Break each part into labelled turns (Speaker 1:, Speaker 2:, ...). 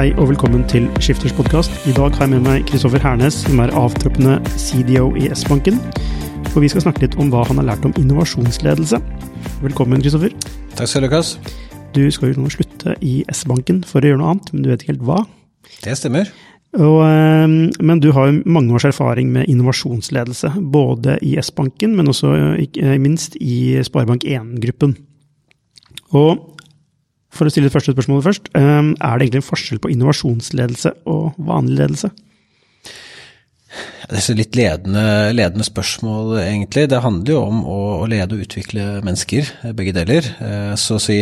Speaker 1: Hei og velkommen til Skifters podkast. I dag har jeg med meg Kristoffer Hernes, som er avtroppende CDO i S-banken. Og vi skal snakke litt om hva han har lært om innovasjonsledelse. Velkommen, Kristoffer.
Speaker 2: Takk skal du ha, Lukas.
Speaker 1: Du skal jo nå slutte i S-banken for å gjøre noe annet, men du vet ikke helt hva.
Speaker 2: Det stemmer.
Speaker 1: Og, eh, men du har jo mange års erfaring med innovasjonsledelse, både i S-banken, men også ikke minst i Sparebank1-gruppen. Og for å stille det første spørsmålet først, er det egentlig en forskjell på innovasjonsledelse og vanlig ledelse?
Speaker 2: Det er litt ledende, ledende, spørsmål, egentlig. Det handler jo om å, å lede og utvikle mennesker, begge deler. Så å si,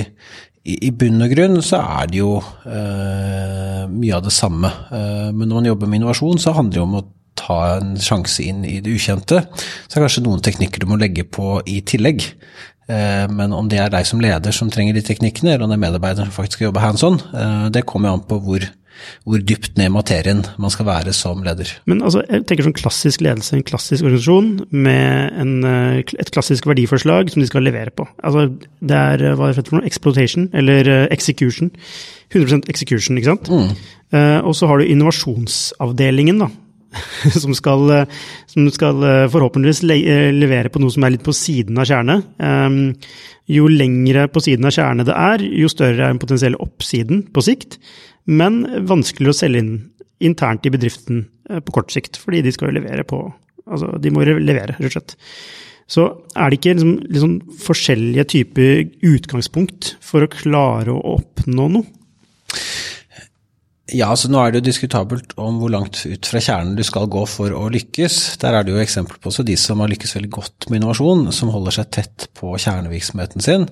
Speaker 2: i bunn og grunn så er det jo eh, mye av det samme. Eh, men når man jobber med innovasjon, så handler det om å ta en sjanse inn i det ukjente. Så er det kanskje noen teknikker du må legge på i tillegg. Eh, men om det er deg som leder som trenger de teknikkene, eller om det er medarbeideren som faktisk skal jobbe hands on, eh, det kommer an på hvor, hvor dypt ned i materien man skal være som leder.
Speaker 1: Men altså, jeg tenker sånn klassisk ledelse, en klassisk organisasjon med en, eh, et klassisk verdiforslag som de skal levere på. Altså, det er hva er det for noe? Exploitation, eller execution. 100% execution, ikke sant? Mm. Uh, og så har du innovasjonsavdelingen, da som skal, som skal, forhåpentligvis levere på noe som er litt på siden av kjernet. Ehm, jo lengre på siden av kjernet det er, jo større er den potensielle oppsiden på sikt, men vanskeligere å selge inn internt i bedriften eh, på kort sikt, fordi de skal jo levere på Altså, de må levere, rett og slett. Så er det ikke liksom, liksom forskjellige typer utgangspunkt for å klare å oppnå noe?
Speaker 2: Ja, så Nå er det jo diskutabelt om hvor langt ut fra kjernen du skal gå for å lykkes. Der er det jo eksempler på også de som har lykkes veldig godt med innovasjon, som holder seg tett på kjernevirksomheten sin.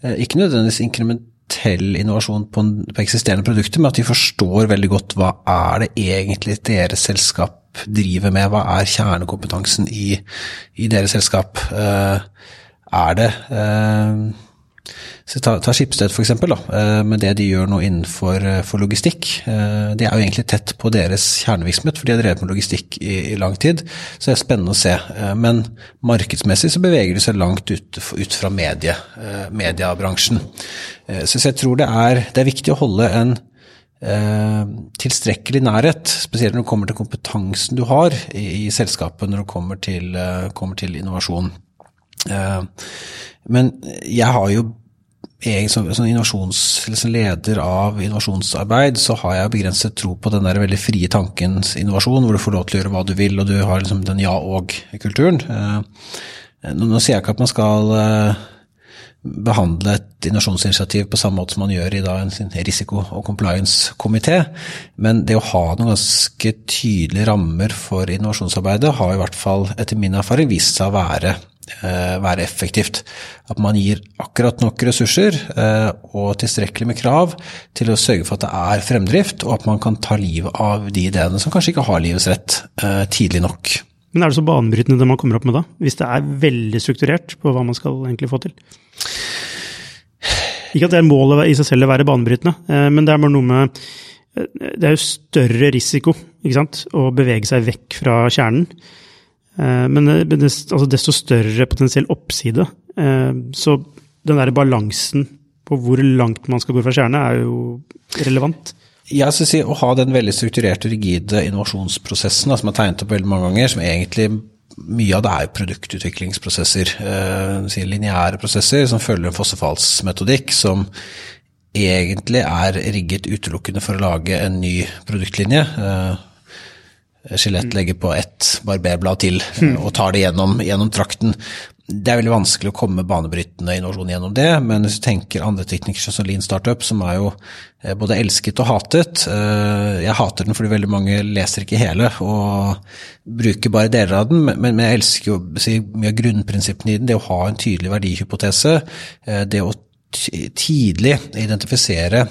Speaker 2: Eh, ikke nødvendigvis inkrementell innovasjon på eksisterende produkter, men at de forstår veldig godt hva er det egentlig deres selskap driver med, hva er kjernekompetansen i, i deres selskap. Eh, er det eh, så ta, ta Skipsted f.eks., eh, med det de gjør nå innenfor eh, logistikk. De det er jo egentlig tett på deres kjernevirksomhet, for de har drevet med logistikk i, i, lang tid. Så det er spennende å se. Men markedsmessig så beveger de seg langt ut, ut fra medie, mediebransjen. Så jeg tror det er, det er viktig å holde en Eh, tilstrekkelig nærhet, spesielt når det kommer til kompetansen du har i, i selskapet når det kommer til, eh, kommer til innovasjon. Eh, men jeg har jo jeg som, som innovasjonsleder av innovasjonsarbeid, så har jeg begrenset tro på den der veldig frie tankens innovasjon, hvor du får lov til å gjøre hva du vil, og du har liksom den ja og-kulturen. Eh, nå, nå, sier jeg ikke at man skal eh, behandle et innovasjonsinitiativ på samme måte som man gjør i da, en risiko- og compliance-komité, men det å ha noen ganske tydelige rammer for innovasjonsarbeidet har i hvert fall etter min erfaring vist seg å være være effektivt. At man gir akkurat nok ressurser eh, og tilstrekkelig med krav til å sørge for at det er fremdrift, og at man kan ta livet av de ideene som kanskje ikke har livets rett eh, tidlig nok.
Speaker 1: Men er det så banebrytende det man kommer opp med da, hvis det er veldig strukturert på hva man skal egentlig få til? Ikke at det er målet i seg selv å være banebrytende, men det er bare noe med Det er jo større risiko ikke sant, å bevege seg vekk fra kjernen. Eh, men altså desto større potensiell oppside. Eh, så den der balansen på hvor langt man skal gå fra kjerne, er jo relevant.
Speaker 2: Jeg skal si Å ha den veldig strukturerte, rigide innovasjonsprosessen som er tegnet opp veldig mange ganger, som egentlig mye av det er produktutviklingsprosesser, eh, lineære prosesser som følger en fossefallsmetodikk som egentlig er rigget utelukkende for å lage en ny produktlinje. Eh, skjelett legger på ett barberblad til mm. og tar det gjennom, gjennom, trakten. Det er veldig vanskelig å komme banebrytende innovasjon gjennom det, men hvis du tenker andre teknikker som Lean Startup, som er jo eh, både elsket og hatet eh, Jeg hater den fordi veldig mange leser ikke hele og bruker bare deler av den, men jeg elsker jo mye av grunnprinsippene i den. Det å ha en tydelig verdihypotese, det å tidlig identifisere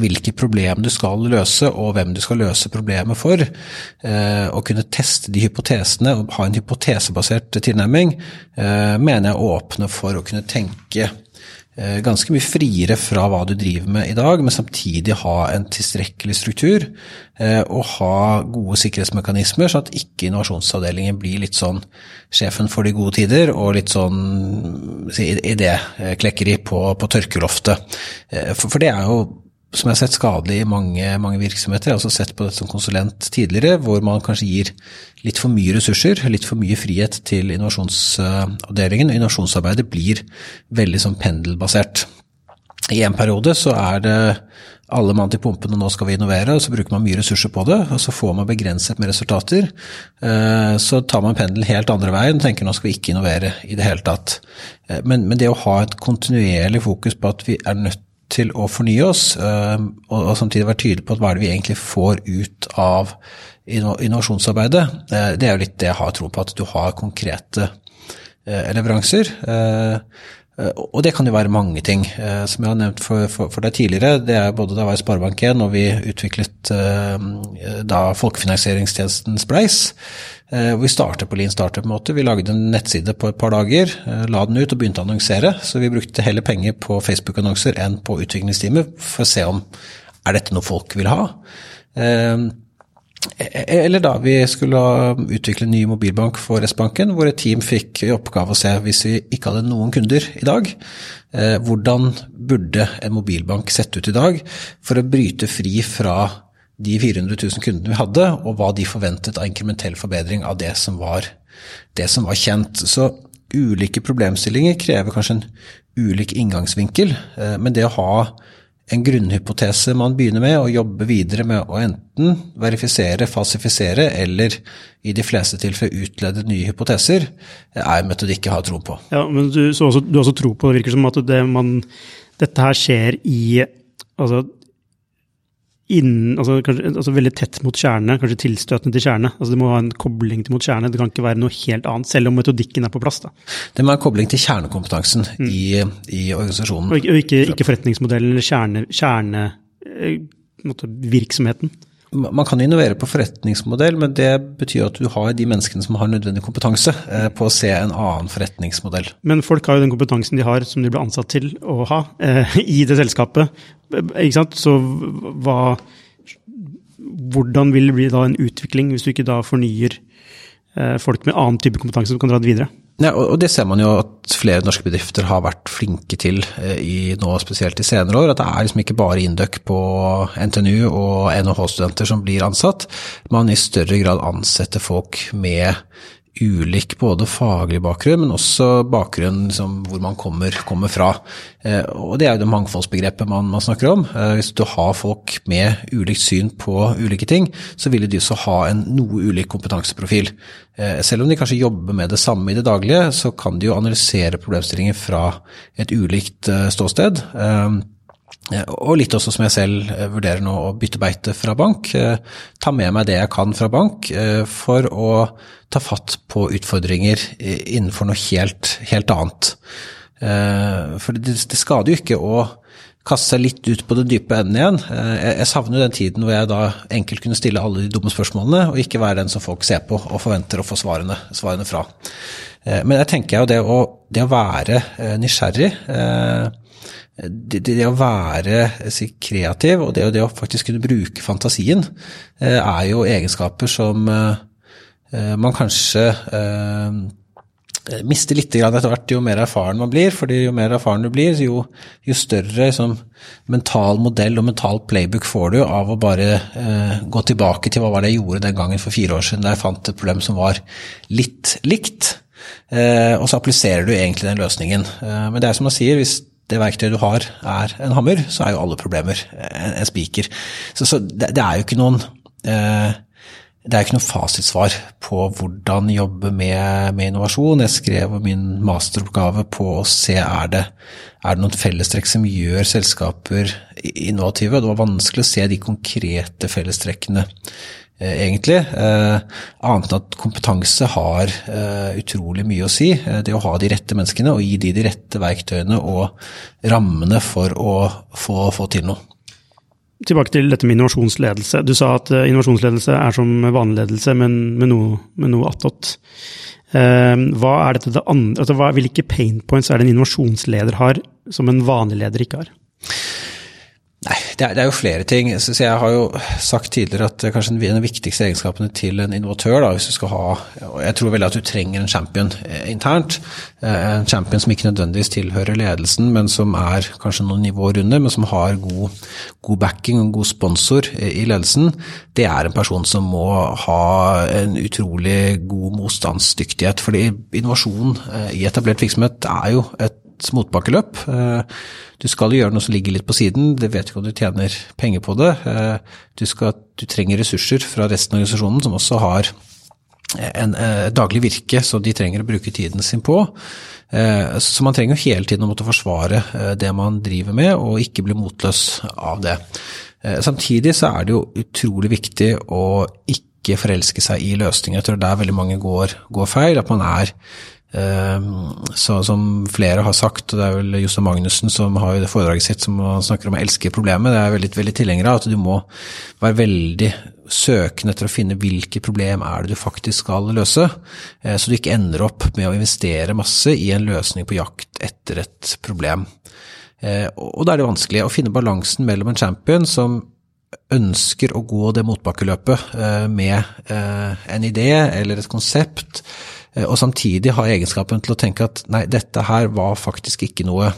Speaker 2: hvilke problem du skal løse, og hvem du skal løse problemet for. Eh, å kunne teste de hypotesene og ha en hypotesebasert tilnærming eh, mener jeg åpner for å kunne tenke eh, ganske mye friere fra hva du driver med i dag, men samtidig ha en tilstrekkelig struktur og ha gode sikkerhetsmekanismer, sånn at ikke innovasjonsavdelingen blir litt sånn sjefen for de gode tider og litt sånn idéklekkeri på, på tørkeloftet. For, det er jo som jeg har sett skadelig i mange, mange, virksomheter. Jeg har også sett på dette som konsulent tidligere, hvor man kanskje gir litt for mye ressurser, litt for mye frihet til innovasjonsavdelingen. Innovasjonsarbeidet blir veldig sånn pendelbasert. I en periode så er det alle mann til pumpen, og nå skal vi innovere, og så bruker man mye ressurser på det, og så får man begrenset med resultater. Eh, så tar man pendelen helt andre veien og tenker nå skal vi ikke innovere i det hele tatt. Eh, men, men det å ha et kontinuerlig fokus på at vi er nødt til å fornye oss, eh, og, samtidig være tydelig på hva er det vi egentlig får ut av innovasjonsarbeidet, det er jo litt det jeg har tro på, at du har konkrete leveranser. Eh, og det kan jo være mange ting. Eh, som jeg har nevnt for, for, for deg tidligere, det er både da jeg var i Sparebank1 og vi utviklet eh, da folkefinansieringstjenesten Spleis. Vi startet på Lean Startup-måte. Vi lagde en nettside på et par dager, la den ut og begynte å annonsere. Så vi brukte heller penger på Facebook-annonser enn på utviklingsteamet for å se om er dette noe folk vil ha. Eller da vi skulle utvikle en ny mobilbank for S-banken, hvor et team fikk i oppgave å se, hvis vi ikke hadde noen kunder i dag, eh, hvordan burde en mobilbank sett ut i dag for å bryte fri fra de 400 000 kundene vi hadde, og hva de forventet av inkrementell forbedring av det som var, det som var kjent. Så ulike problemstillinger krever kanskje en ulik inngangsvinkel, eh, men det å ha en grunnhypotese man begynner med, og jobbe videre med å enten verifisere, falsifisere eller i de fleste tilfeller utlede nye hypoteser, er en metodikk jeg har tro på.
Speaker 1: Ja, men du, også, også tro på, det virker som at det man, dette her skjer i altså, inn, altså, kanskje, altså veldig tett mot kjerne, kanskje tilstøtende til kjerne. Altså Det må ha en kobling til mot kjerne, det kan ikke være noe helt annet, selv om metodikken er på plass. da.
Speaker 2: Det må ha en kobling til kjernekompetansen mm. i, i, organisasjonen.
Speaker 1: Og ikke, ikke, forretningsmodellen eller kjernevirksomheten.
Speaker 2: Man kan innovere på forretningsmodell, men det betyr at du har de menneskene som har nødvendig kompetanse eh, på å se en annen forretningsmodell.
Speaker 1: Men folk har jo den kompetansen de har som de ble ansatt til å ha eh, i det selskapet. Ikke sant? Så hva Hvordan vil det bli da en utvikling hvis du ikke da fornyer folk med annen type kompetanse som kan dra det videre?
Speaker 2: Ja, og det ser man jo at flere norske bedrifter har vært flinke til eh, i nå, spesielt i senere år. At det er liksom ikke bare Induc på NTNU og NHH-studenter som blir ansatt. Man i større grad ansetter folk med ulik både faglig bakgrunn, men også bakgrunn liksom, hvor man kommer, kommer fra. Eh, og Det er jo det mangfoldsbegrepet man, man snakker om. Eh, hvis du har folk med ulikt syn på ulike ting, så vil de også ha en noe ulik kompetanseprofil. Eh, selv om de kanskje jobber med det samme i det daglige, så kan de jo analysere problemstillinger fra et ulikt eh, ståsted. Eh, og litt også som jeg selv eh, vurderer nå å bytte beite fra bank. Eh, ta med meg det jeg kan fra bank eh, for å ta fatt på utfordringer innenfor noe helt, helt annet. For det, det skader jo ikke å kaste seg litt ut på den dype enden igjen. Jeg savner den tiden hvor jeg da enkelt kunne stille alle de dumme spørsmålene, og ikke være den som folk ser på og forventer å få svarene, svarene fra. Men jeg tenker jo det å, det å være nysgjerrig det, det, å være kreativ og det, det, å faktisk kunne bruke fantasien, eh, er jo egenskaper som eh, eh, man kanskje mister litt etter hvert jo mer erfaren man blir. fordi jo mer erfaren du blir, jo, jo større liksom, mental modell og mental playbook får du av å bare eh, gå tilbake til hva var det jeg gjorde den gangen for fire år siden da jeg fant et problem som var litt likt. Eh, og så appliserer du egentlig den løsningen. Eh, men det er som man sier, hvis det verktøyet du har er en hammer, så er jo alle problemer en, en spiker. Så, så det, det, er jo ikke noen eh, det er ikke noe fasitsvar på hvordan jobbe med, med, innovasjon. Jeg skrev min masteroppgave på å se er det er det noen fellestrekk som gjør selskaper innovative. Det var vanskelig å se de konkrete fellestrekkene egentlig. Eh, annet enn at kompetanse har eh, utrolig mye å si. Det å ha de rette menneskene og gi de de rette verktøyene og rammene for å få, få til noe.
Speaker 1: Tilbake til dette med innovasjonsledelse. Du sa at innovasjonsledelse er som vanlig ledelse, men med noe, med noe attåt. Hva er dette det andre, altså hva, Hvilke pain points er det en innovasjonsleder har som en vanlig leder ikke har?
Speaker 2: Nei, Det er, det er, jo flere ting. Så jeg har jo sagt tidligere at kanskje en av de viktigste egenskapene til en innovatør, da, hvis du skal ha og Jeg tror vel at du trenger en champion eh, internt. Eh, en champion som ikke nødvendigvis tilhører ledelsen, men som er kanskje noen nivåer under, men som har god, god backing og god sponsor i ledelsen. Det er en person som må ha en utrolig god motstandsdyktighet. fordi innovasjon i etablert virksomhet er jo et motbakkeløp. Eh, du skal gjøre noe som ligger litt på siden, det vet ikke om du tjener penger på det. Eh, du, skal, du trenger ressurser fra resten av organisasjonen som også har en, eh, daglig virke som de trenger å bruke tiden sin på. Så man trenger jo hele tiden å måtte forsvare det man driver med, og ikke bli motløs av det. Samtidig så er det jo utrolig viktig å ikke forelske seg i løsninger. Jeg tror det der veldig mange går, går feil. At man er så som flere har sagt, og det er vel Jostein Magnussen som har det foredraget sitt som snakker om å elske problemet, det er jeg veldig, veldig tilhenger av. At du må være veldig søkende etter å finne hvilket problem er det du faktisk skal løse. Eh, så du ikke ender opp med å investere masse i en løsning på jakt etter et problem. Eh, og da er det vanskelig å finne balansen mellom en champion som ønsker å gå det motbakkeløpet eh, med en idé eller et konsept og samtidig ha egenskapen til å tenke at nei, dette her var faktisk ikke noe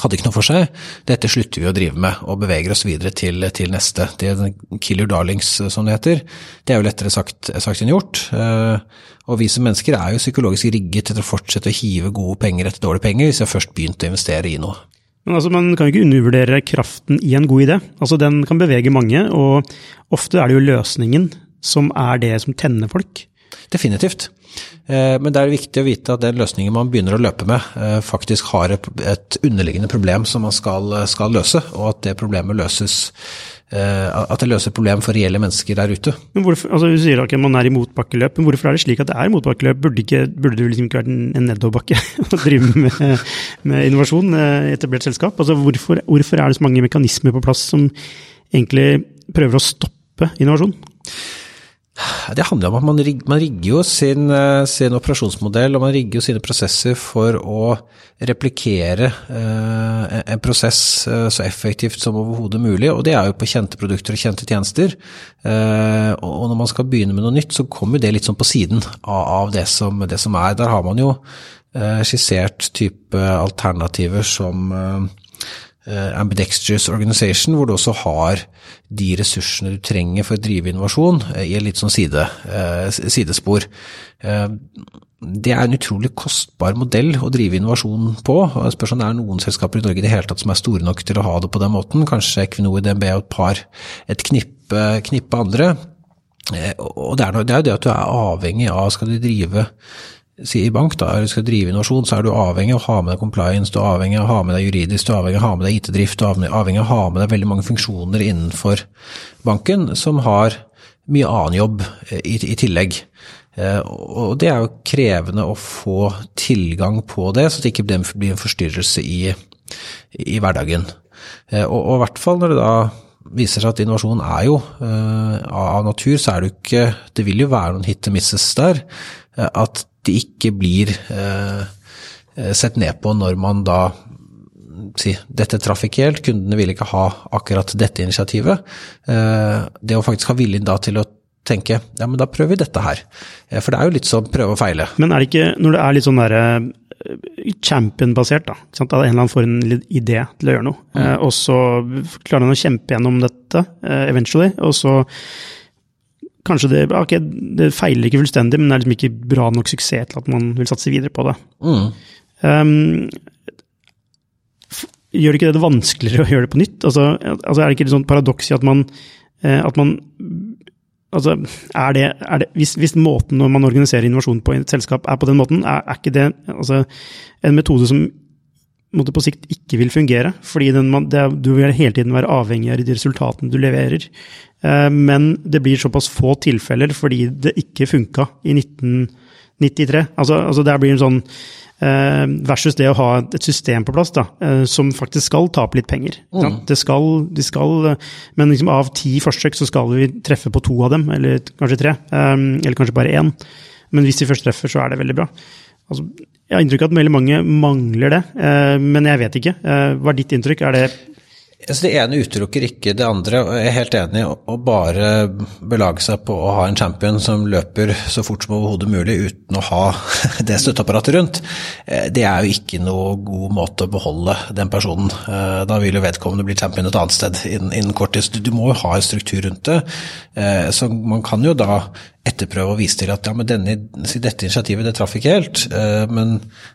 Speaker 2: hadde ikke noe for seg. Dette slutter vi å drive med, og beveger oss videre til, til neste. Det er kill your darlings, som det heter. Det er jo lettere sagt, sagt enn gjort. Eh, og vi som mennesker er jo psykologisk rigget til å fortsette å hive gode penger etter dårlige penger, hvis vi har først begynt å investere i noe.
Speaker 1: Men altså, Man kan jo ikke undervurdere kraften i en god idé. Altså, Den kan bevege mange, og ofte er det jo løsningen som er det som tenner folk.
Speaker 2: Definitivt. Eh, men det er viktig å vite at den løsningen man begynner å løpe med, eh, faktisk har et underliggende problem som man skal, skal løse, og at det problemet løses eh, at det løser problem for reelle mennesker der ute.
Speaker 1: Hvorfor, altså Du sier at man er i motbakkeløp, men hvorfor er det slik at det er motbakkeløp? Burde, ikke, burde det liksom ikke vært en nedoverbakke å drive med, med innovasjon i etablert selskap? Altså hvorfor, hvorfor er det så mange mekanismer på plass som egentlig prøver å stoppe innovasjon?
Speaker 2: Det handler om at man, rigger, man rigger jo sin, eh, sin, operasjonsmodell og man rigger jo sine prosesser for å replikere eh, en prosess eh, så effektivt som overhodet mulig, og det er jo på kjente produkter og kjente tjenester. Eh, og når man skal begynne med noe nytt, så kommer det litt sånn på siden av, det, som, det, som, er. Der har man jo eh, skissert type alternativer som eh, ambidextrous organization, hvor du også har de ressursene du trenger for å drive innovasjon uh, i et litt sånn side, uh, sidespor. det er en utrolig kostbar modell å drive innovasjon på. og Spørs om det er noen selskaper i Norge i det hele tatt som er store nok til å ha det på den måten. Kanskje Equinor, DNB og et par, et knippe, knippe andre. Og det er jo det at du er avhengig av skal du drive si i bank, da, eller skal drive innovasjon, så er du avhengig av å ha med deg compliance, du er avhengig av å ha med deg juridisk, du er avhengig av å ha med deg IT-drift, du er avhengig av å ha med deg veldig mange funksjoner innenfor banken som har mye annen jobb eh, i, i tillegg. Eh, og det er jo krevende å få tilgang på det, så det ikke blir en forstyrrelse i, i hverdagen. Og, og, i hvert fall når det da viser seg at innovasjon er jo av natur, så er det jo ikke Det vil jo være noen hit and misses der. At de ikke blir eh, eh, sett ned på når man da si dette traff ikke helt, kundene vil ikke ha akkurat dette initiativet. Eh, det å faktisk ha viljen da til å tenke ja, men da prøver vi dette her. Eh, for det er jo litt sånn prøve og feile.
Speaker 1: Men er det ikke, når det er litt sånn derre champion-basert, da. At en eller annen får en idé til å gjøre noe. Mm. Eh, og så klarer han å kjempe gjennom dette eh, eventually, og så kanskje det, okay, det feiler ikke fullstendig, men det er liksom ikke bra nok suksess til at man vil satse videre på det. Mm. Um, gjør ikke det det vanskeligere å gjøre det på nytt? Altså, altså Er det ikke et sånt paradoks i at man, eh, at man Altså, er det, er det hvis, hvis, måten man organiserer innovasjon på i et selskap er på den måten, er, er ikke det altså, en metode som måtte på sikt ikke vil fungere. Fordi den, det, du vil hele tiden være avhengig av de resultatene du leverer. Eh, men det blir såpass få tilfeller fordi det ikke funka i 1993. Altså, altså det blir en sånn eh, Versus det å ha et system på plass da, eh, som faktisk skal ta opp litt penger. Mm. Det skal, de skal, men liksom av ti forsøk så skal vi treffe på to av dem, eller kanskje tre. Eller kanskje bare én. Men hvis vi først treffer, så er det veldig bra. Altså, jeg har inntrykk av at veldig mange mangler det, men jeg vet ikke. Hva er ditt inntrykk? Er det
Speaker 2: så det ene utelukker ikke det andre. Jeg er helt enig. Å bare belage seg på å ha en champion som løper så fort som overhodet mulig uten å ha det støtteapparatet rundt, eh, det er jo ikke noe god måte å beholde den personen. Eh, da vil jo vedkommende bli champion et annet sted innen, innen kort tid. Du må jo ha en struktur rundt det. Eh, så man kan jo da etterprøve og vise til at ja, men denne, dette initiativet det traff ikke helt, men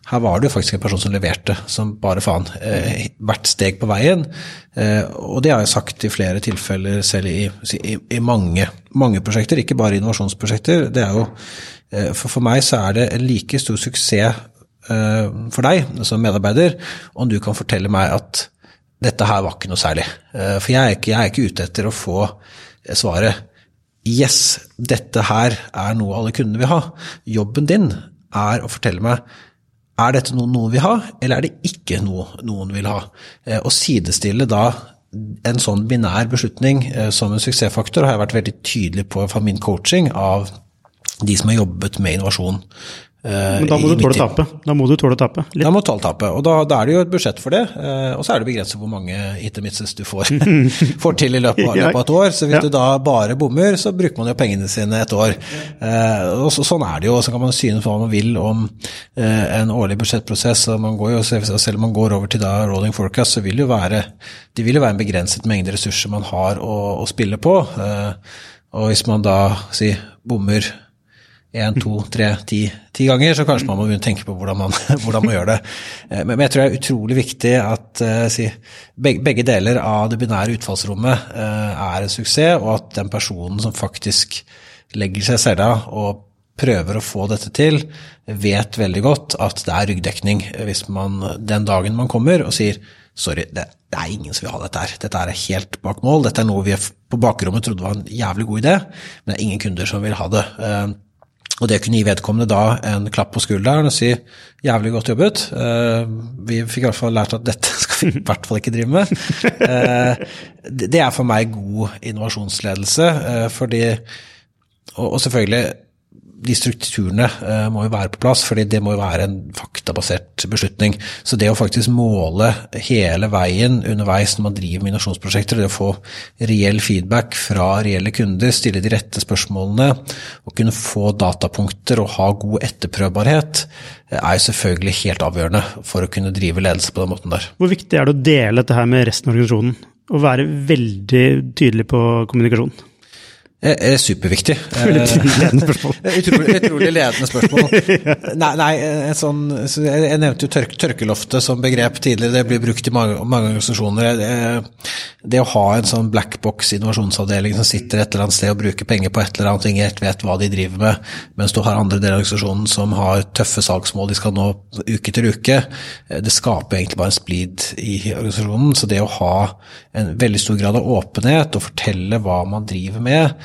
Speaker 2: her var det jo faktisk en person som leverte som bare faen. Hvert steg på veien. Eh, og det har jeg sagt i flere tilfeller selv i, i, i mange, mange, prosjekter, ikke bare innovasjonsprosjekter. Det er jo, eh, for, for meg så er det en like stor suksess eh, for deg som medarbeider om du kan fortelle meg at dette her var ikke noe særlig. For jeg er ikke, jeg er ikke ute etter å få svaret Yes, dette her er noe alle kundene vil ha. Jobben din er å fortelle meg er dette noe noen vil ha, eller er det ikke noe noen vil ha? Eh, å sidestille da en sånn binær beslutning eh, som en suksessfaktor har jeg vært veldig tydelig på fra min coaching av de som har jobbet med innovasjon
Speaker 1: Eh, Men da må du tåle å tape? Da må du tåle å tape?
Speaker 2: Litt. Da må du tåle å tape, og da, da, er det jo et budsjett for det. Eh, og så er det begrenset hvor mange intermitses du får, får til i løpet, av, løpet, av et år. Så hvis ja. du da bare bommer, så bruker man jo pengene sine et år. Eh, og så, Sånn er det jo. Så kan man synes hva man vil om en årlig budsjettprosess. og man går jo, Selv om man går over til da rolling forecast, så vil det jo være, det vil jo være en begrenset mengde ressurser man har å, å spille på. Og hvis man da si, bommer én, to, tre, ti, ti ganger, så kanskje man må begynne å tenke på hvordan man, hvordan man gjør det. Eh, men, jeg tror det er utrolig viktig at uh, si, begge, deler av det binære utfallsrommet uh, er en suksess, og at den personen som faktisk legger seg selv av og prøver å få dette til, vet veldig godt at det er ryggdekning hvis man den dagen man kommer og sier sorry, det, det er ingen som vil ha dette her, dette er helt bak mål, dette er noe vi på bakrommet trodde var en jævlig god idé, men det er ingen kunder som vil ha det. Og det kunne gi vedkommende da en klapp på skulderen og si 'jævlig godt jobbet', uh, vi fikk i hvert fall lært at dette skal vi i hvert fall ikke drive med, uh, det er for meg god innovasjonsledelse. Uh, fordi, og selvfølgelig de strukturene uh, må jo være på plass, fordi det må jo være en faktabasert beslutning. Så det å faktisk måle hele veien underveis når man driver med innovasjonsprosjekter, det å få reell feedback fra reelle kunder, stille de rette spørsmålene og kunne få datapunkter og ha god etterprøvbarhet, uh, er jo selvfølgelig helt avgjørende for å kunne drive ledelse på den måten der.
Speaker 1: Hvor viktig er det å dele dette her med resten av organisasjonen? Og være veldig tydelig på kommunikasjon?
Speaker 2: Er superviktig.
Speaker 1: ledende spørsmål.
Speaker 2: utrolig, utrolig ledende spørsmål. Nei, nei sånn, jeg nevnte jo tørk, tørkeloftet som begrep tidligere. Det blir brukt i mange, mange organisasjoner. Det å ha en sånn blackbox innovasjonsavdeling som sitter et eller annet sted og bruker penger på et eller annet, ingen helt vet hva de driver med, mens du har andre deler av organisasjonen som har tøffe salgsmål de skal nå uke til uke, det skaper egentlig bare en splid i organisasjonen. Så det å ha en veldig stor grad av åpenhet og fortelle hva man driver med,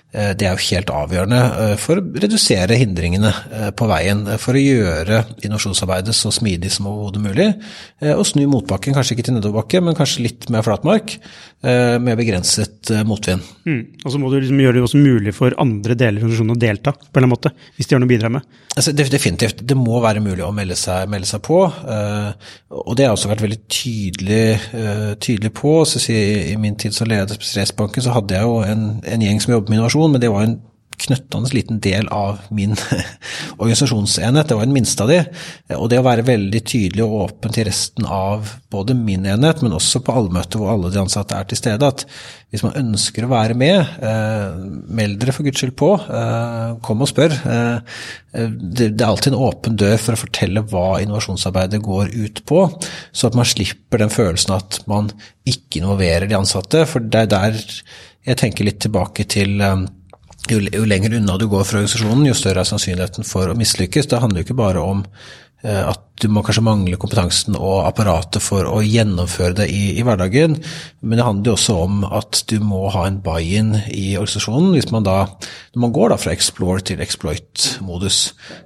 Speaker 2: det er jo helt avgjørende eh, for å redusere hindringene eh, på veien. For å gjøre innovasjonsarbeidet så smidig som overhodet mulig. Og snu motbakken, kanskje ikke til nedoverbakke, men kanskje litt mer flatmark. Med begrenset motvind.
Speaker 1: Mm. Og så må du liksom gjøre det også mulig for andre deler av organisasjonen å delta, på en eller annen måte. Hvis de har noe å bidra med.
Speaker 2: Altså, definitivt. Det må være mulig å melde seg, melde seg på. Og det har jeg også vært veldig tydelig, tydelig på. Så I min tid som leder Spesialistbanken så hadde jeg jo en, en gjeng som jobbet med innovasjon organisasjon, men det var en knøttende liten del av min organisasjonsenhet. Det var den minste av de. Og det å være veldig tydelig og åpen til resten av både min enhet, men også på allmøtet hvor alle de ansatte er til stede, at hvis man ønsker å være med, eh, meld dere for guds skyld på. Eh, kom og spør. Eh, det, det, er alltid en åpen dør for å fortelle hva innovasjonsarbeidet går ut på, så at man slipper den følelsen at man ikke involverer de ansatte. For det er der jeg tenker litt tilbake til um, jo, lenger unna du går fra organisasjonen, jo større er sannsynligheten for å mislykkes. Det handler jo ikke bare om at du må kanskje mangle kompetansen og apparatet for å gjennomføre det i, i hverdagen, men det handler jo også om at du må ha en buy-in i organisasjonen. Hvis man da, når man går da fra explore til exploit-modus,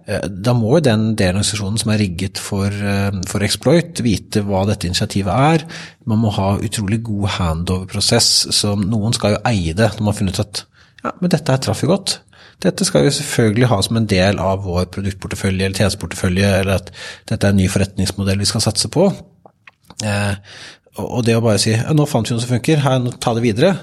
Speaker 2: uh, da må jo den delen av organisasjonen som er rigget for, uh, for exploit, vite hva dette initiativet er. Man må ha utrolig god handover-prosess, så noen skal jo eie det når man har funnet ut at ja, men dette her traff jo godt. Dette skal vi selvfølgelig ha som en del av vår produktportefølje eller tjenesteportefølje, eller at dette er en ny forretningsmodell vi skal satse på. Eh, og det å bare si nå fant vi noe som funker, her, ta det videre,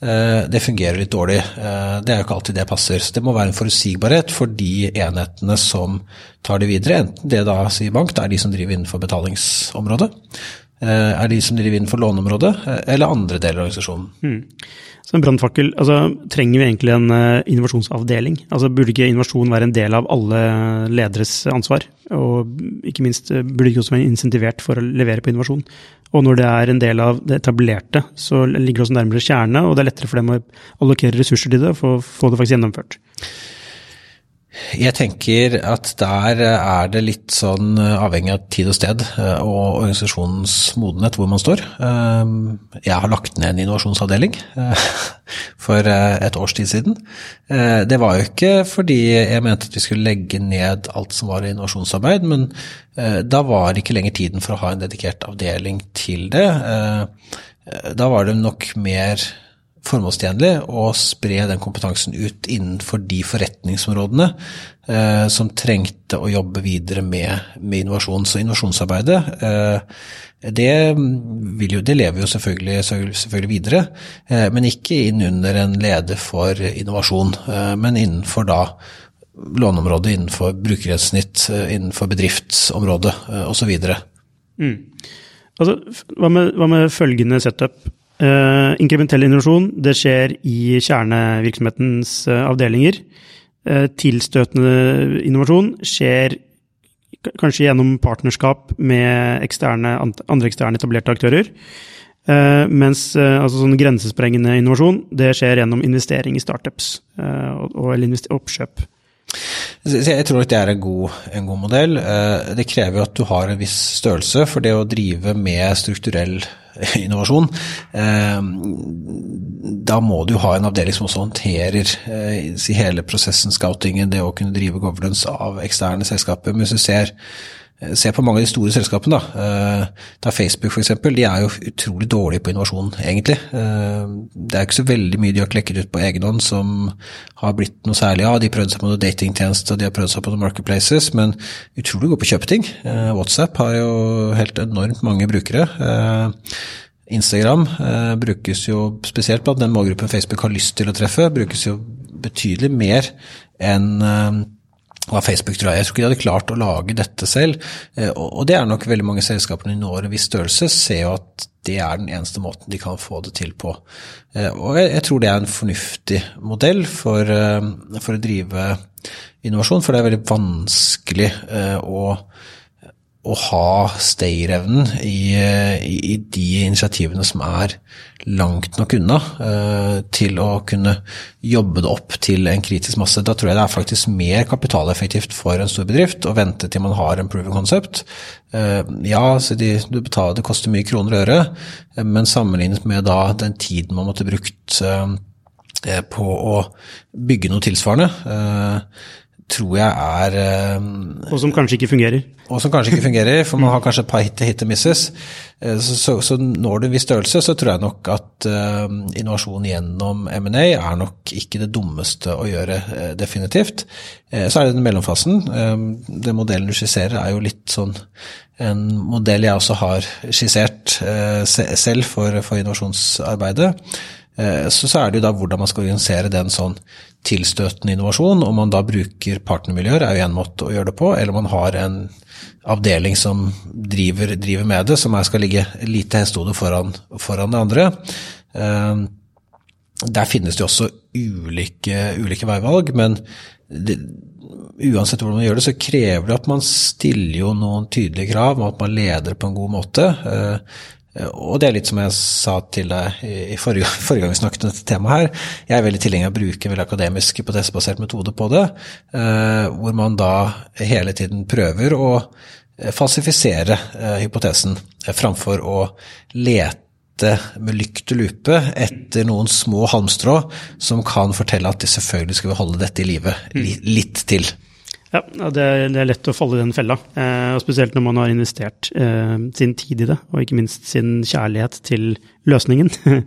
Speaker 2: eh, det fungerer litt dårlig. Eh, det er jo ikke alltid det passer. Så det må være en forutsigbarhet for de enhetene som tar det videre. Enten det da sier bank, det er de som driver innenfor betalingsområdet. Er de som driver innenfor låneområdet, eller andre deler av organisasjonen. Mm.
Speaker 1: Så en brannfakkel, altså trenger vi egentlig en innovasjonsavdeling? Altså Burde ikke innovasjon være en del av alle lederes ansvar? Og ikke minst burde ikke også være insentivert for å levere på innovasjon? Og når det er en del av det etablerte, så ligger det også nærmere kjerne, og det er lettere for dem å allokere ressurser til det for å få det faktisk gjennomført.
Speaker 2: Jeg tenker at der er det litt sånn eh, avhengig av tid og sted eh, og organisasjonens modenhet hvor man står. Eh, jeg har lagt ned en innovasjonsavdeling for et års tid siden. Det var jo ikke fordi jeg mente at vi skulle legge ned alt som var innovasjonsarbeid, men da var ikke lenger tiden for å ha en dedikert avdeling til det. Da var det nok mer formålstjenlig å spre den kompetansen ut innenfor de forretningsområdene eh, som trengte å jobbe videre med, med innovasjon. Så innovasjonsarbeidet eh, det, jo, det, lever jo selvfølgelig, selvfølgelig videre, eh, men ikke inn under en leder for innovasjon, eh, men innenfor da låneområdet, innenfor brukergrensesnitt, eh, innenfor bedriftsområdet eh, osv. Mm.
Speaker 1: Altså, hva, med, hva med følgende setup? Uh, inkrementell innovasjon det skjer i kjernevirksomhetens uh, avdelinger. Uh, tilstøtende innovasjon skjer kanskje gjennom partnerskap med eksterne, andre eksterne etablerte aktører. mens altså sånn grensesprengende innovasjon det skjer gjennom investering i startups og, eller oppkjøp.
Speaker 2: Jeg tror at det er en god, en god modell. Det krever at du har en viss størrelse for det å drive med strukturell innovasjon, eh, da må du ha en avdeling som også håndterer eh, hele prosessen, scoutingen, det å kunne drive governance av eksterne selskaper. Men hvis du ser, eh, ser på mange av de store selskapene, da, Ta Facebook f.eks., de er jo utrolig dårlige på innovasjon, egentlig. Det er ikke så veldig mye de har klekket ut på egen hånd som har blitt noe særlig av. De prøvd seg på noen datingtjenester, de har prøvd seg på noen marketplaces, men utrolig gode på å kjøpe ting. WhatsApp har jo helt enormt mange brukere. Instagram eh, brukes jo spesielt blant den målgruppen Facebook har lyst til å treffe, brukes jo betydelig mer enn eh, Facebook tror jeg. Jeg tror ikke de hadde klart å lage dette selv. Eh, og det er nok veldig mange selskaper når en viss størrelse, ser jo at det er den eneste måten de kan få det til på. Eh, og jeg, tror det er en fornuftig modell for, eh, for å drive innovasjon, for det er veldig vanskelig å å ha stayerevnen i, i, de initiativene som er langt nok unna uh, til å kunne jobbe det opp til en kritisk masse. Da tror jeg det er faktisk mer kapitaleffektivt for en stor bedrift å vente til man har en proven concept. Uh, ja, de, betaler, det koster mye kroner og øre, uh, men sammenlignet med da den tiden man måtte brukt på å bygge noe tilsvarende tror jeg er
Speaker 1: eh, Og som kanskje ikke fungerer?
Speaker 2: Og som kanskje ikke fungerer, for man har kanskje et par hit, hit and misses. Eh, så, så, så, når du en viss størrelse, så tror jeg nok at uh, innovasjon gjennom M&A er nok ikke det dummeste å gjøre, uh, definitivt. Uh, så er det den mellomfasen. den modellen du skisserer er jo litt sånn en modell jeg også har skissert selv for, for innovasjonsarbeidet. Så, så er det jo da hvordan man skal organisere den sånn tilstøtende innovasjon. Om man da bruker partnermiljøer, er jo én måte å gjøre det på. Eller man har en avdeling som driver, driver med det, som skal ligge lite hestehode foran, foran, det andre. Uh, der finnes det også ulike, ulike veivalg, men det, uansett hvordan man gjør det, så krever det at man stiller jo noen tydelige krav om at man leder på en god måte. Eh, og det er litt som jeg sa til deg i forrige, forrige gang vi snakket om dette temaet her. Jeg er veldig tilhenger av å bruke en veldig akademisk hypotesebasert metode på det, eh, hvor man da hele tiden prøver å eh, falsifisere hypotesen framfor å lete med lykt og lupe etter noen små halmstrå som kan fortelle at de selvfølgelig skal holde dette i live litt til.
Speaker 1: Ja, det er, lett å falle i den fella. Eh, og Spesielt når man har investert eh, sin tid i det, og ikke minst sin kjærlighet til løsningen.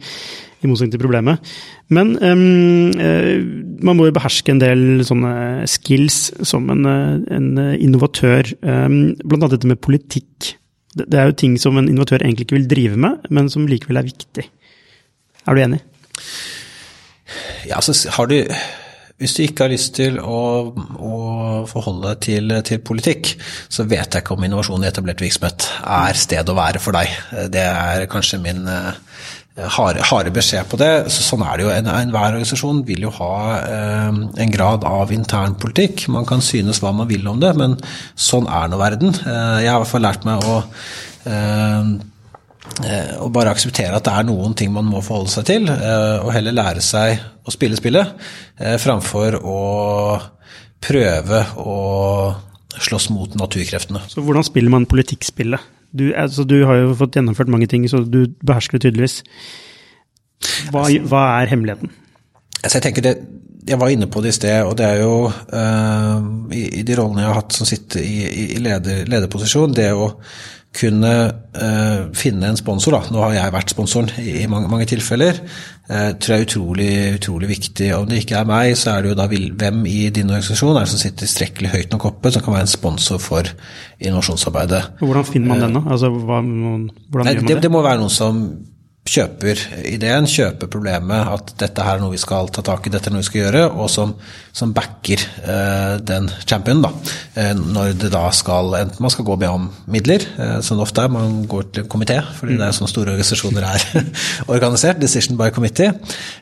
Speaker 1: I motsetning til problemet. Men eh, man må jo beherske en del sånne skills som en, en innovatør. blant annet dette med politikk. Det, er jo ting som en innovatør egentlig ikke vil drive med, men som likevel er viktig. Er du enig?
Speaker 2: Ja, så har du hvis du ikke har lyst til å, å forholde deg til, til, politikk, så vet jeg ikke om innovasjon i etablert virksomhet er sted å være for deg. Det er kanskje min uh, harde, harde, beskjed på det. Så, sånn er det jo. Enhver en organisasjon vil jo ha eh, en grad av intern politikk. Man kan synes hva man vil om det, men sånn er nå verden. Eh, jeg har i hvert fall lært meg å og bare akseptere at det er noen ting man må forholde seg til, og heller lære seg å spille spillet, framfor å prøve å slåss mot naturkreftene.
Speaker 1: Så hvordan spiller man politikkspillet? Du, altså, du har jo fått gjennomført mange ting, så du behersker det tydeligvis. Hva, hva er hemmeligheten?
Speaker 2: Altså, jeg tenker det, jeg var inne på det i sted, og det er jo uh, i, i, de rollene jeg har hatt som sitter i, i leder, lederposisjon, det å kunne eh, finne en sponsor, da. Nå har jeg vært sponsoren i, mange, mange, tilfeller. eh, tror jeg er utrolig, utrolig viktig. Om det ikke er meg, så er det jo da hvem i din organisasjon er det som sitter tilstrekkelig høyt nok oppe, som kan være en sponsor for innovasjonsarbeidet.
Speaker 1: Hvordan finner man den, da? Altså, hva, hvordan
Speaker 2: Nei, gjør man det? Det må være noen som kjøper ideen, kjøper problemet, at dette her er noe vi skal ta tak i, dette er noe vi skal gjøre, og som, som backer eh, den championen, da. Eh, når det da skal Enten man skal gå og be om midler, eh, som det ofte er, man går til en komité, fordi det er sånn store organisasjoner er organisert, decision by committee.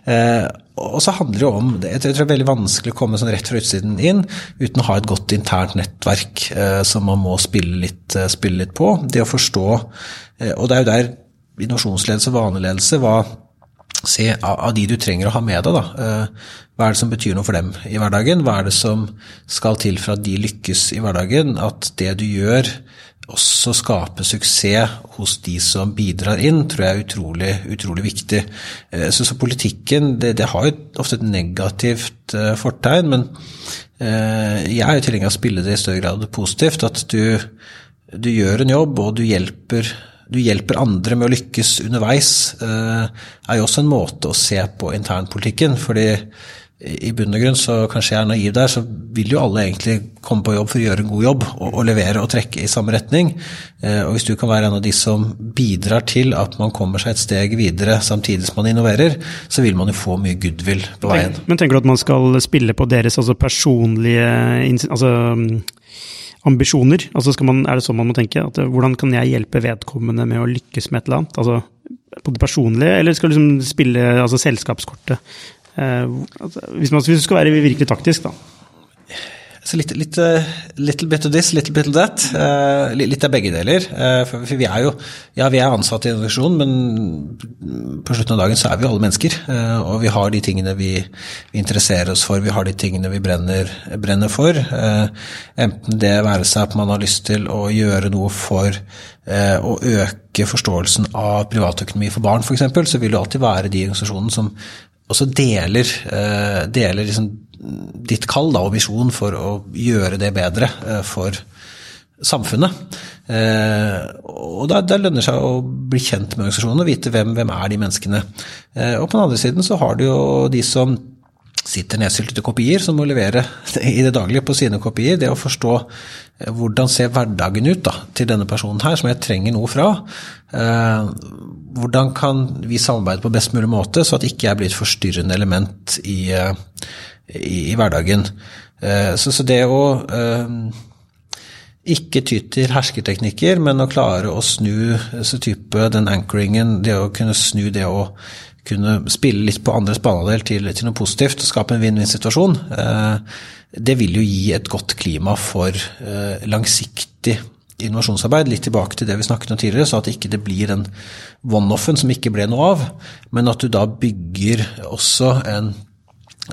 Speaker 2: Eh, og så handler det jo om Jeg tror det er veldig vanskelig å komme sånn rett fra utsiden inn uten å ha et godt internt nettverk eh, som man må spille litt, eh, spille litt på. Det å forstå Og det er jo der innovasjonsledelse, vaneledelse, hva Se av de du trenger å ha med deg, da. Eh, hva er det som betyr noe for dem i hverdagen? Hva er det som skal til for at de lykkes i hverdagen? At det du gjør også skaper suksess hos de som bidrar inn, tror jeg er utrolig, utrolig viktig. Eh, så, så politikken det, det, har jo ofte et negativt uh, fortegn, men jeg er jo tilhenger av å spille det i større grad positivt. At du, du gjør en jobb, og du hjelper du hjelper andre med å lykkes underveis, eh, er jo også en måte å se på internpolitikken. fordi i bunn og grunn, så kanskje jeg er naiv der, så vil jo alle egentlig komme på jobb for å gjøre en god jobb og, og levere og trekke i samme retning. Eh, og hvis du kan være en av de som bidrar til at man kommer seg et steg videre samtidig som man innoverer, så vil man jo få mye goodwill på veien.
Speaker 1: Men tenker du at man skal spille på deres altså personlige altså ambisjoner? Altså man, er det sånn man må tenke? At, eh, hvordan kan jeg hjelpe vedkommende med å lykkes med et eller annet? Altså, på det personlige, eller skal du liksom spille altså, selskapskortet? Eh, altså, hvis, man, hvis du skal være virkelig taktisk, da.
Speaker 2: Så litt, litt, eh, little bit of this, little bit of that. Uh, litt av begge deler. Uh, for, vi er jo ja, vi er ansatte i organisasjonen, men på slutten av dagen så er vi jo alle mennesker. Uh, og vi har de tingene vi, vi, interesserer oss for, vi har de tingene vi brenner, brenner for. enten det være seg at man har lyst til å gjøre noe for å øke forståelsen av privatøkonomi for barn, f.eks., så vil det alltid være de organisasjonene som også deler, deler liksom ditt kall da, og visjon for å gjøre det bedre eh, for samfunnet. Eh, og da, da lønner det seg å bli kjent med organisasjonene, vite hvem, hvem er de menneskene. Eh, og på den andre siden så har du jo de som sitter nedsyltede kopier, som må levere i det daglige på sine kopier. Det å forstå hvordan ser hverdagen ut da, til denne personen her, som jeg trenger noe fra. hvordan kan vi samarbeide på best mulig måte, så at ikke jeg blir et forstyrrende element i, i, i hverdagen. Eh, så, så, det å eh, ikke ty til hersketeknikker, men å klare å snu så type den anchoringen, det å kunne snu det å kunne spille litt på andres banedel til, til, noe positivt og skape en vinn-vinn-situasjon, eh, det vil jo gi et godt klima for langsiktig innovasjonsarbeid. Litt tilbake til det vi snakket om tidligere, så at ikke det blir den one-offen som ikke ble noe av, men at du da bygger også en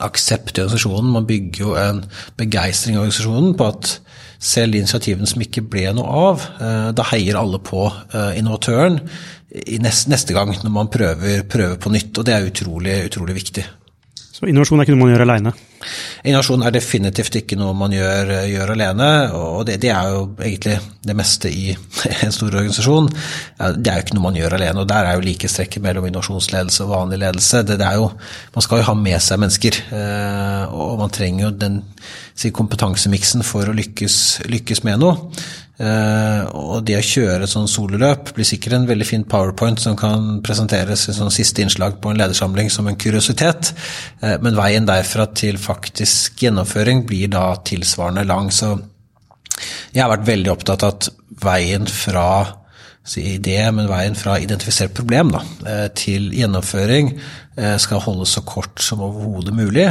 Speaker 2: aksept i organisasjonen. Man bygger jo en begeistring i organisasjonen på at selv initiativene som ikke ble noe av, eh, da heier alle på eh, innovatøren neste gang når man prøver, prøver, på nytt. Og det er utrolig, utrolig viktig.
Speaker 1: Så innovasjon er ikke noe man gjør alene?
Speaker 2: Innovasjon er definitivt ikke noe man gjør, gjør alene. Og det, det, er jo egentlig det meste i en stor organisasjon. Det er jo ikke noe man gjør alene. Og der er jo likestrekket mellom innovasjonsledelse og vanlig ledelse. Det, det, jo, man skal jo ha med seg mennesker. Eh, og man trenger jo den kompetansemiksen for å lykkes, lykkes med noe. Uh, og det å kjøre sånn sololøp blir sikkert en veldig fin powerpoint som kan presenteres i sånn siste innslag på en ledersamling som en kuriositet, uh, men veien derfra til faktisk gjennomføring blir da tilsvarende lang. Så jeg har vært veldig opptatt av at veien fra si idé, men veien fra identifisert problem da, til gjennomføring skal holdes så kort som overhodet mulig,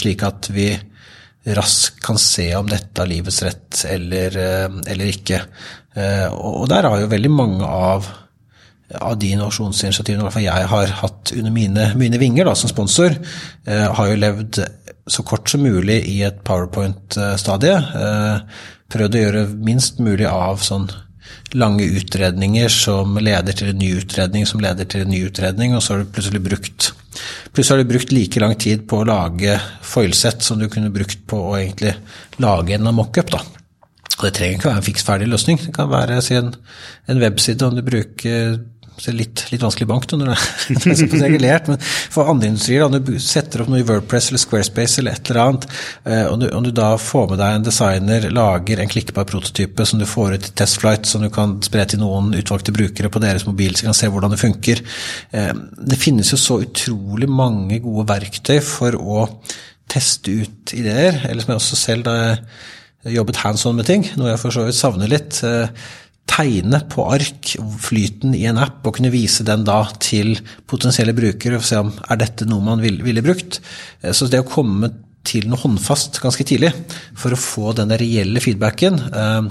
Speaker 2: slik at vi raskt kan se om dette er livets rett eller, eh, eller ikke. Eh, og der har jo veldig mange av, av de innovasjonsinitiativene jeg har hatt under mine, mine vinger da, som sponsor, eh, har jo levd så kort som mulig i et powerpoint-stadie. Prøvd å gjøre minst mulig av sånn lange utredninger som leder til en ny utredning, som leder til en ny utredning, og så har du plutselig brukt Plutselig har du brukt like lang tid på å lage foilsett som du kunne brukt på å egentlig lage en mockup. Og det trenger ikke være en fiks ferdig løsning. Det kan være si, en, en webside om du bruker litt, litt vanskelig bank da, når det er såpass regulert, men for andre industrier, da, når du setter opp noe i Wordpress eller Squarespace eller et eller annet, eh, og du, om du da får med deg en designer, lager en klikkbar prototype som du får ut i testflight, som du kan spre til noen utvalgte brukere på deres mobil, så de kan se hvordan det funker. Eh, det finnes jo så utrolig mange gode verktøy for å teste ut ideer, eller som jeg også selv da jobbet hands on med ting, noe jeg for så vidt savner litt. Tegne på ark flyten i en app og kunne vise den da til potensielle brukere og se om er dette noe man ville, ville brukt. Eh, så det å komme til noe håndfast ganske tidlig for å få den reelle feedbacken, eh,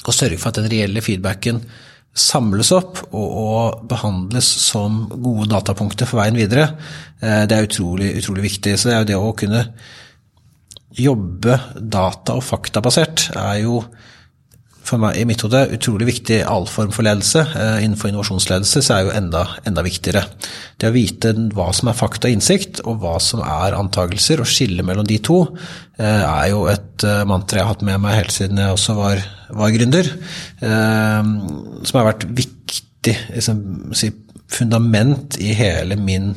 Speaker 2: og sørge for at den reelle feedbacken samles opp og, og, behandles som gode datapunkter for veien videre, eh, det er utrolig, utrolig viktig. Så det er jo det å kunne jobbe data- og faktabasert er jo for meg i mitt hode utrolig viktig all form for ledelse. Eh, innenfor innovasjonsledelse så er jo enda, enda viktigere. Det å vite hva som er fakta og innsikt, og hva som er antakelser, og skille mellom de to, eh, er jo et eh, mantra jeg har hatt med meg helt siden jeg også var, var gründer. Som har vært viktig, liksom, fundament i hele min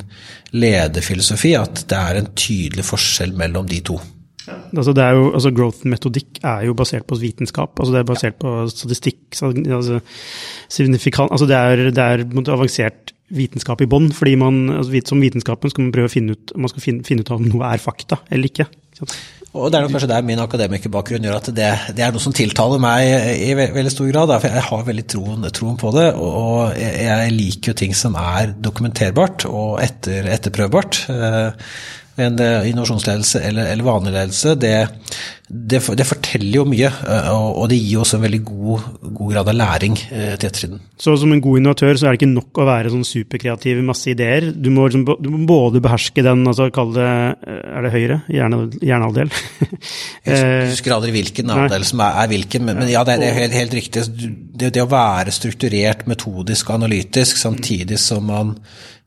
Speaker 2: lederfilosofi, at det er en tydelig forskjell mellom de to.
Speaker 1: Altså, det er jo, altså Growth-metodikk er jo basert på vitenskap. altså Det er basert på statistikk. altså, altså Det er, det er avansert vitenskap i bånn. fordi man, altså, Som vitenskapen skal man prøve å finne ut, man skal finne, finne ut om noe er fakta eller ikke.
Speaker 2: Og Det er nok kanskje der min akademikerbakgrunn gjør at det, det, er noe som tiltaler meg i veldig stor grad. For jeg har veldig troen, troen på det, og jeg liker jo ting som er dokumenterbart og etter, etterprøvbart. Eh, en eh, innovasjonsledelse eller, eller vanlig ledelse, det, det, det, forteller jo mye. Eh, og, det gir også en veldig god, god grad av læring eh, til ettertiden.
Speaker 1: Så som en god innovatør så er det ikke nok å være sånn superkreativ med masse ideer. Du må, liksom, du må både beherske den, altså kalle det Er det høyre? Hjernehalvdel?
Speaker 2: Jeg husker aldri hvilken andel som er, er hvilken, men, men, ja, det er helt, helt riktig. Det, det, å være strukturert, metodisk og analytisk samtidig som man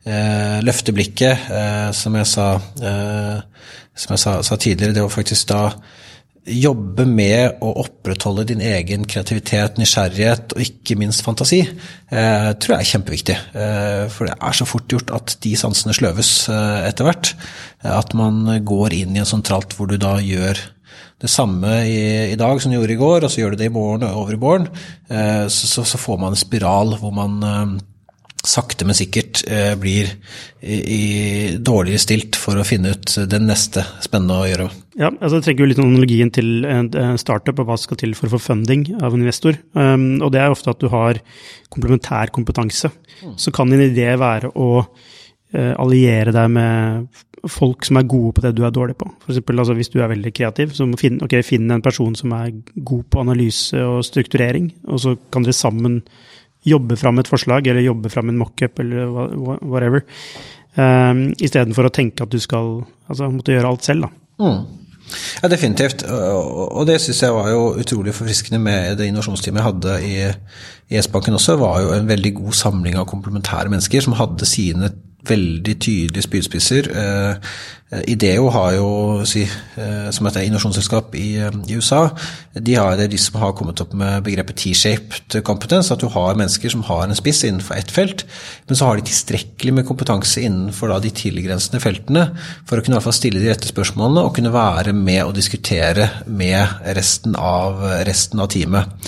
Speaker 2: eh, løfte blikket, eh, som jeg, sa, eh, som jeg sa, sa, tidligere. Det å faktisk da jobbe med å opprettholde din egen kreativitet, nysgjerrighet og ikke minst fantasi, eh, tror jeg er kjempeviktig. Eh, for det er så fort gjort at de sansene sløves eh, etter hvert. At man går inn i en sånn tralt hvor du da gjør det samme i, i, dag som du gjorde i går, og så gjør du det i morgen og over i morgen. Så, så, så får man en spiral hvor man sakte, men sikkert eh, blir i dårligere stilt for å finne ut det neste spennende å gjøre.
Speaker 1: Ja, altså jeg trekker jo litt analogien til en startup og hva som skal til for å få funding av en investor. Um, og det er ofte at du har komplementær kompetanse. Mm. Så kan din idé være å uh, alliere deg med folk som er gode på det du er dårlig på. For eksempel, altså, hvis du er veldig kreativ, så finn, okay, finn en person som er god på analyse og strukturering, og så kan dere sammen jobbe fram et forslag, eller jobbe fram en mockup, eller whatever. Um, Istedenfor å tenke at du skal altså, måtte gjøre alt selv. da. Mm.
Speaker 2: Ja, definitivt. Og det syns jeg var jo utrolig forfriskende med det innovasjonsteamet jeg hadde i, i S-banken også. var jo en veldig god samling av komplementære mennesker som hadde sine veldig tydelige spydspisser. Eh, Ideo har jo, eh, som et innovasjonsselskap i, i, USA, de har de som har kommet opp med begrepet T-shaped competence. At du har mennesker som har en spiss innenfor ett felt, men så har de tilstrekkelig med kompetanse innenfor da, de tilgrensende feltene for å kunne i hvert fall stille de rette spørsmålene og kunne være med og diskutere med resten av, resten av teamet.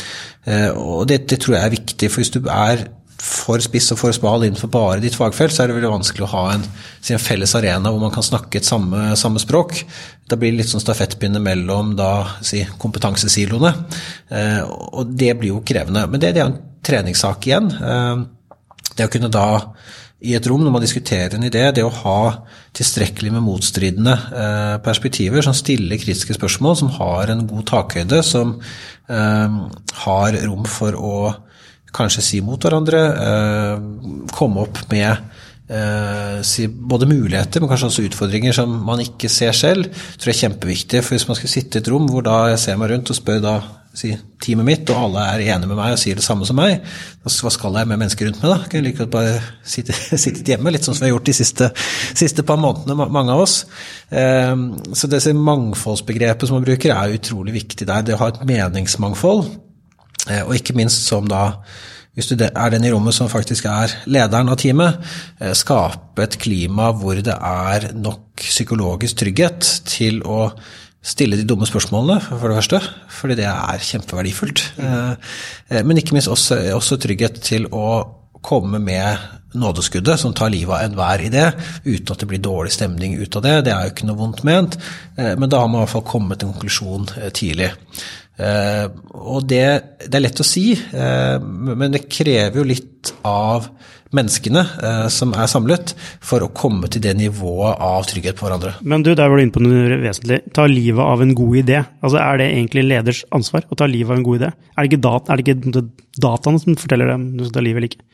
Speaker 2: Og det, det tror jeg er viktig, for hvis du er for spiss og for smal innenfor bare ditt fagfelt, så er det veldig vanskelig å ha en, en felles arena hvor man kan snakke et samme, samme språk. Da blir det litt sånn stafettpinne mellom da, si, kompetansesiloene. Eh, og det blir jo krevende. Men det, det er en treningssak igjen. Eh, det å kunne da i et rom når man diskuterer en idé, det å ha tilstrekkelig med motstridende eh, perspektiver som stiller kritiske spørsmål, som har en god takhøyde, som eh, har rom for å kanskje si mot hverandre, eh, komme opp med eh, si både muligheter, men kanskje også utfordringer som man ikke ser selv, tror jeg er kjempeviktig. For hvis man skal sitte i et rom hvor da jeg ser meg rundt og spør da si, teamet mitt, og alle er enige med meg og sier det samme som meg, hva skal jeg med mennesker rundt meg da? Kan jeg like godt bare sitte, hjemme, litt sånn som vi har gjort de siste, siste par månedene, mange av oss. Eh, så disse mangfoldsbegrepet som man bruker, er utrolig viktig der. Det å ha et meningsmangfold og ikke minst som da, hvis du er den i rommet som faktisk er lederen av teamet, eh, skape et klima hvor det er nok psykologisk trygghet til å stille de dumme spørsmålene, for det første, fordi det er kjempeverdifullt. Eh, men ikke minst også, også trygghet til å komme med nådeskuddet som tar livet av enhver idé, uten at det blir dårlig stemning ut av det. Det er jo ikke noe vondt ment, men da har man i hvert fall kommet til en konklusjon tidlig. Uh, og det, det, er lett å si, uh, men det krever jo litt av menneskene uh, som er samlet, for å komme til det nivået av trygghet på hverandre.
Speaker 1: Men du, der var du inne på noe vesentlig. Ta livet av en god idé. Altså, Er det egentlig leders ansvar å ta livet av en god idé? Er det ikke, dat er det ikke dataene som forteller dem om du skal ta livet eller ikke?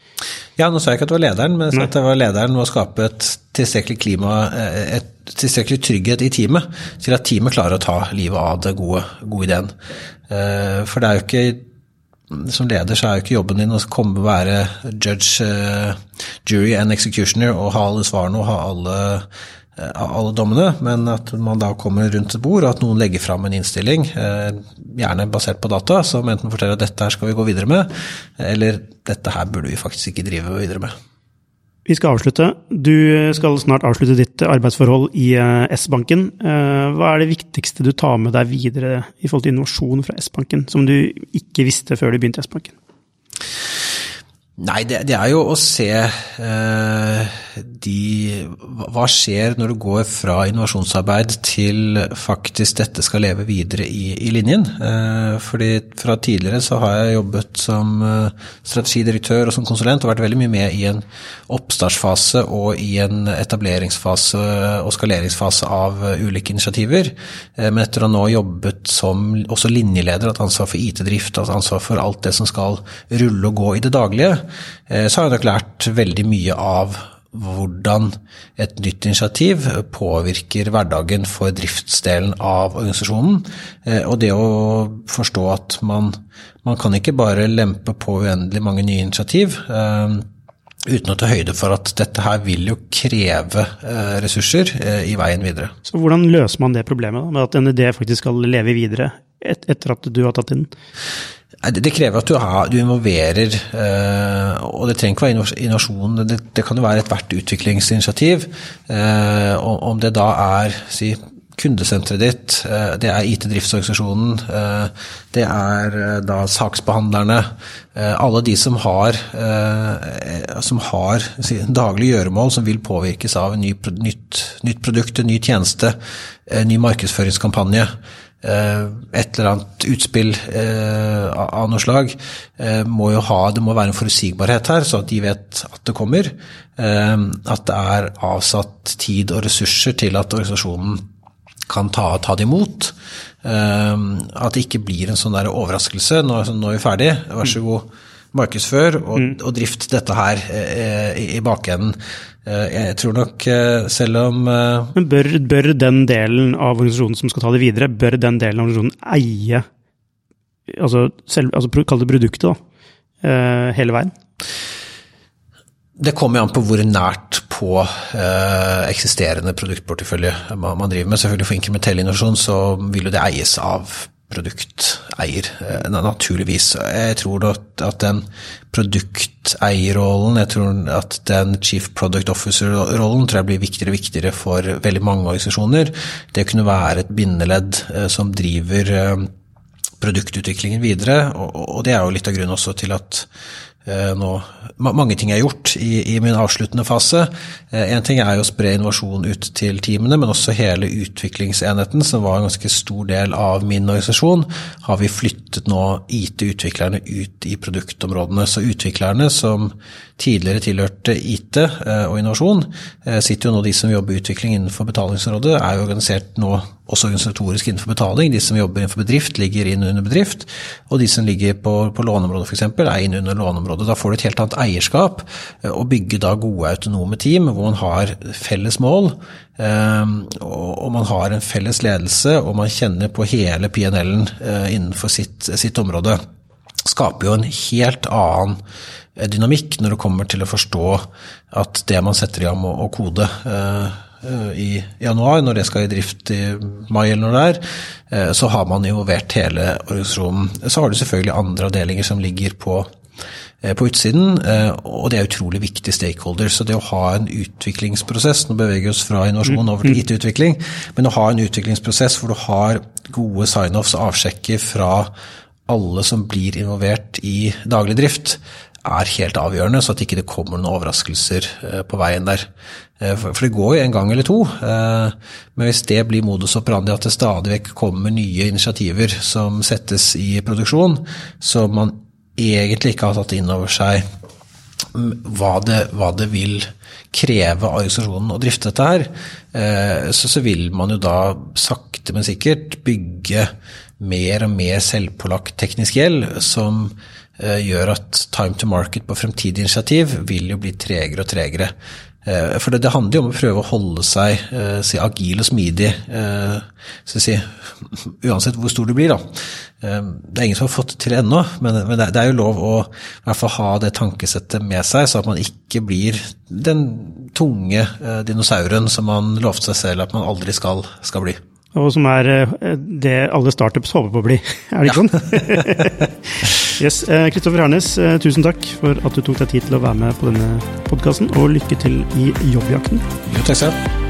Speaker 2: Ja, nå sa jeg ikke at det var lederen, men jeg sa at det var lederen å skape et tilstrekkelig klima, et tilstrekkelig trygghet i teamet til at teamet klarer å ta livet av det gode, gode ideen. Eh, for det er jo ikke som leder så er jo ikke jobben din å komme og være judge, uh, jury and executioner og ha alle svarene og ha alle, alle, dommene, men at man da kommer rundt et bord, og at noen legger fram en innstilling, gjerne basert på data, som enten forteller at dette her skal vi gå videre med, eller dette her burde vi faktisk ikke drive videre med.
Speaker 1: Vi skal avslutte. Du skal snart avslutte ditt arbeidsforhold i eh, S-banken. Eh, hva er det viktigste du tar med deg videre i forhold til innovasjon fra S-banken, som du ikke visste før du begynte i S-banken?
Speaker 2: Nei, det, det, er jo å se eh, de Hva skjer når du går fra innovasjonsarbeid til faktisk dette skal leve videre i, i linjen? Eh, fordi fra tidligere så har jeg jobbet som eh, strategidirektør og som konsulent og vært veldig mye med i en oppstartsfase og i en etableringsfase og skaleringsfase av uh, ulike initiativer. Eh, men etter å ha nå jobbet som også linjeleder, hatt ansvar for IT-drift, hatt ansvar for alt det som skal rulle og gå i det daglige, Eh, så har jeg nok lært veldig mye av hvordan et nytt initiativ påvirker hverdagen for driftsdelen av organisasjonen. Eh, og det å forstå at man, man kan ikke bare lempe på uendelig mange nye initiativ eh, uten å ta høyde for at dette her vil jo kreve ressurser i veien videre.
Speaker 1: Så hvordan løser man det problemet, da, med at en idé faktisk skal leve videre etter at du har tatt inn?
Speaker 2: Det krever at du, har, du involverer, eh, og det trenger ikke være innovasjon. Det, det kan jo være ethvert utviklingsinitiativ. Eh, om det da er si, kundesenteret ditt, eh, det er IT-driftsorganisasjonen, det er da saksbehandlerne. Alle de som har, som har si, daglige gjøremål som vil påvirkes av ny, nytt, nytt produkt, en ny tjeneste, en ny markedsføringskampanje. Eh, et eller annet utspill eh, av noe slag, eh, må jo ha Det må være en forutsigbarhet her, så at de vet at det kommer. At det er avsatt tid og ressurser til at organisasjonen kan ta, ta det imot. At det ikke blir en sånn der overraskelse. Nå, nå er vi ferdig, vær så god, markedsfør og, mm. og drift dette her i, i bakenden. Eh, jeg tror nok, eh, selv om eh,
Speaker 1: Men bør, bør, den delen av organisasjonen som skal ta det videre, bør den delen av organisasjonen eie altså, selv, altså Kall det produktet, da. Hele veien?
Speaker 2: Det kommer an på hvor nært på eh, eksisterende produktportefølje man, driver med. Selvfølgelig For inkrementell innovasjon så vil jo det eies av produkteier, eh, naturligvis. Jeg tror at den produkteierrollen, jeg tror at den chief product officer-rollen tror jeg blir viktigere og viktigere for veldig mange organisasjoner. Det kunne være et bindeledd eh, som driver eh, produktutviklingen videre. Og, det er jo litt av grunnen også til at nå, mange ting er gjort i, i min avsluttende fase. Én eh, ting er jo å spre innovasjon ut til teamene, men også hele utviklingsenheten, som var en ganske stor del av min organisasjon, har vi flyttet nå IT-utviklerne ut i produktområdene. Så utviklerne som tidligere tilhørte IT eh, og innovasjon, sitter jo nå de som jobber utvikling innenfor betalingsområdet, er jo organisert nå også organisatorisk innenfor betaling. De som jobber innenfor bedrift, ligger inn under bedrift. Og de som ligger på, på låneområdet f.eks., er inn under låneområdet. Da får du et helt annet eierskap, eh, og bygger da gode autonome team hvor man har felles mål. Um, og man har en felles ledelse, og man kjenner på hele PNL-en uh, innenfor sitt, sitt område. Skaper jo en helt annen dynamikk når det kommer til å forstå at det man setter i gang å kode Eh, i januar, når det skal i drift i mai eller noe det er, eh, så har man involvert hele organisasjonen. Så har du selvfølgelig andre avdelinger som ligger på, eh, på utsiden, og det er utrolig viktig stakeholders. Så det å ha en utviklingsprosess, nå beveger vi oss fra innovasjon over til mm. IT-utvikling, men å ha en utviklingsprosess hvor du har gode sign-offs og avsjekker fra alle som blir involvert i daglig drift, er helt avgjørende, så at ikke det kommer noen overraskelser eh, på veien der. Eh, for det går jo en gang eller to, eh, men hvis det blir modus operandi at det stadig vekk kommer nye initiativer som settes i produksjon, som man egentlig ikke har tatt inn over seg hva det, hva det vil kreve av organisasjonen å drifte dette her, så, så vil man jo da sakte, men sikkert bygge mer og mer selvpålagt teknisk gjeld som Eh, gjør at time to market på fremtidige initiativ vil jo bli tregere og tregere. Eh, for det, det, handler jo om å prøve å holde seg eh, si, agil og smidig, si, uansett hvor stor du blir. Da. Det er ingen som har fått det til ennå, men, men det, det, er jo lov å hvert fall ha det tankesettet med seg, så at man ikke blir den tunge dinosauren som man lovte seg selv at man aldri skal, skal bli
Speaker 1: og som er det alle startups håper på å bli. Er det ikke sånn? Yes, Kristoffer eh, Hernes, eh, tusen takk for at du tok deg tid til å være med på denne podkasten, og lykke til i jobbjakten.
Speaker 2: Jo, takk ha.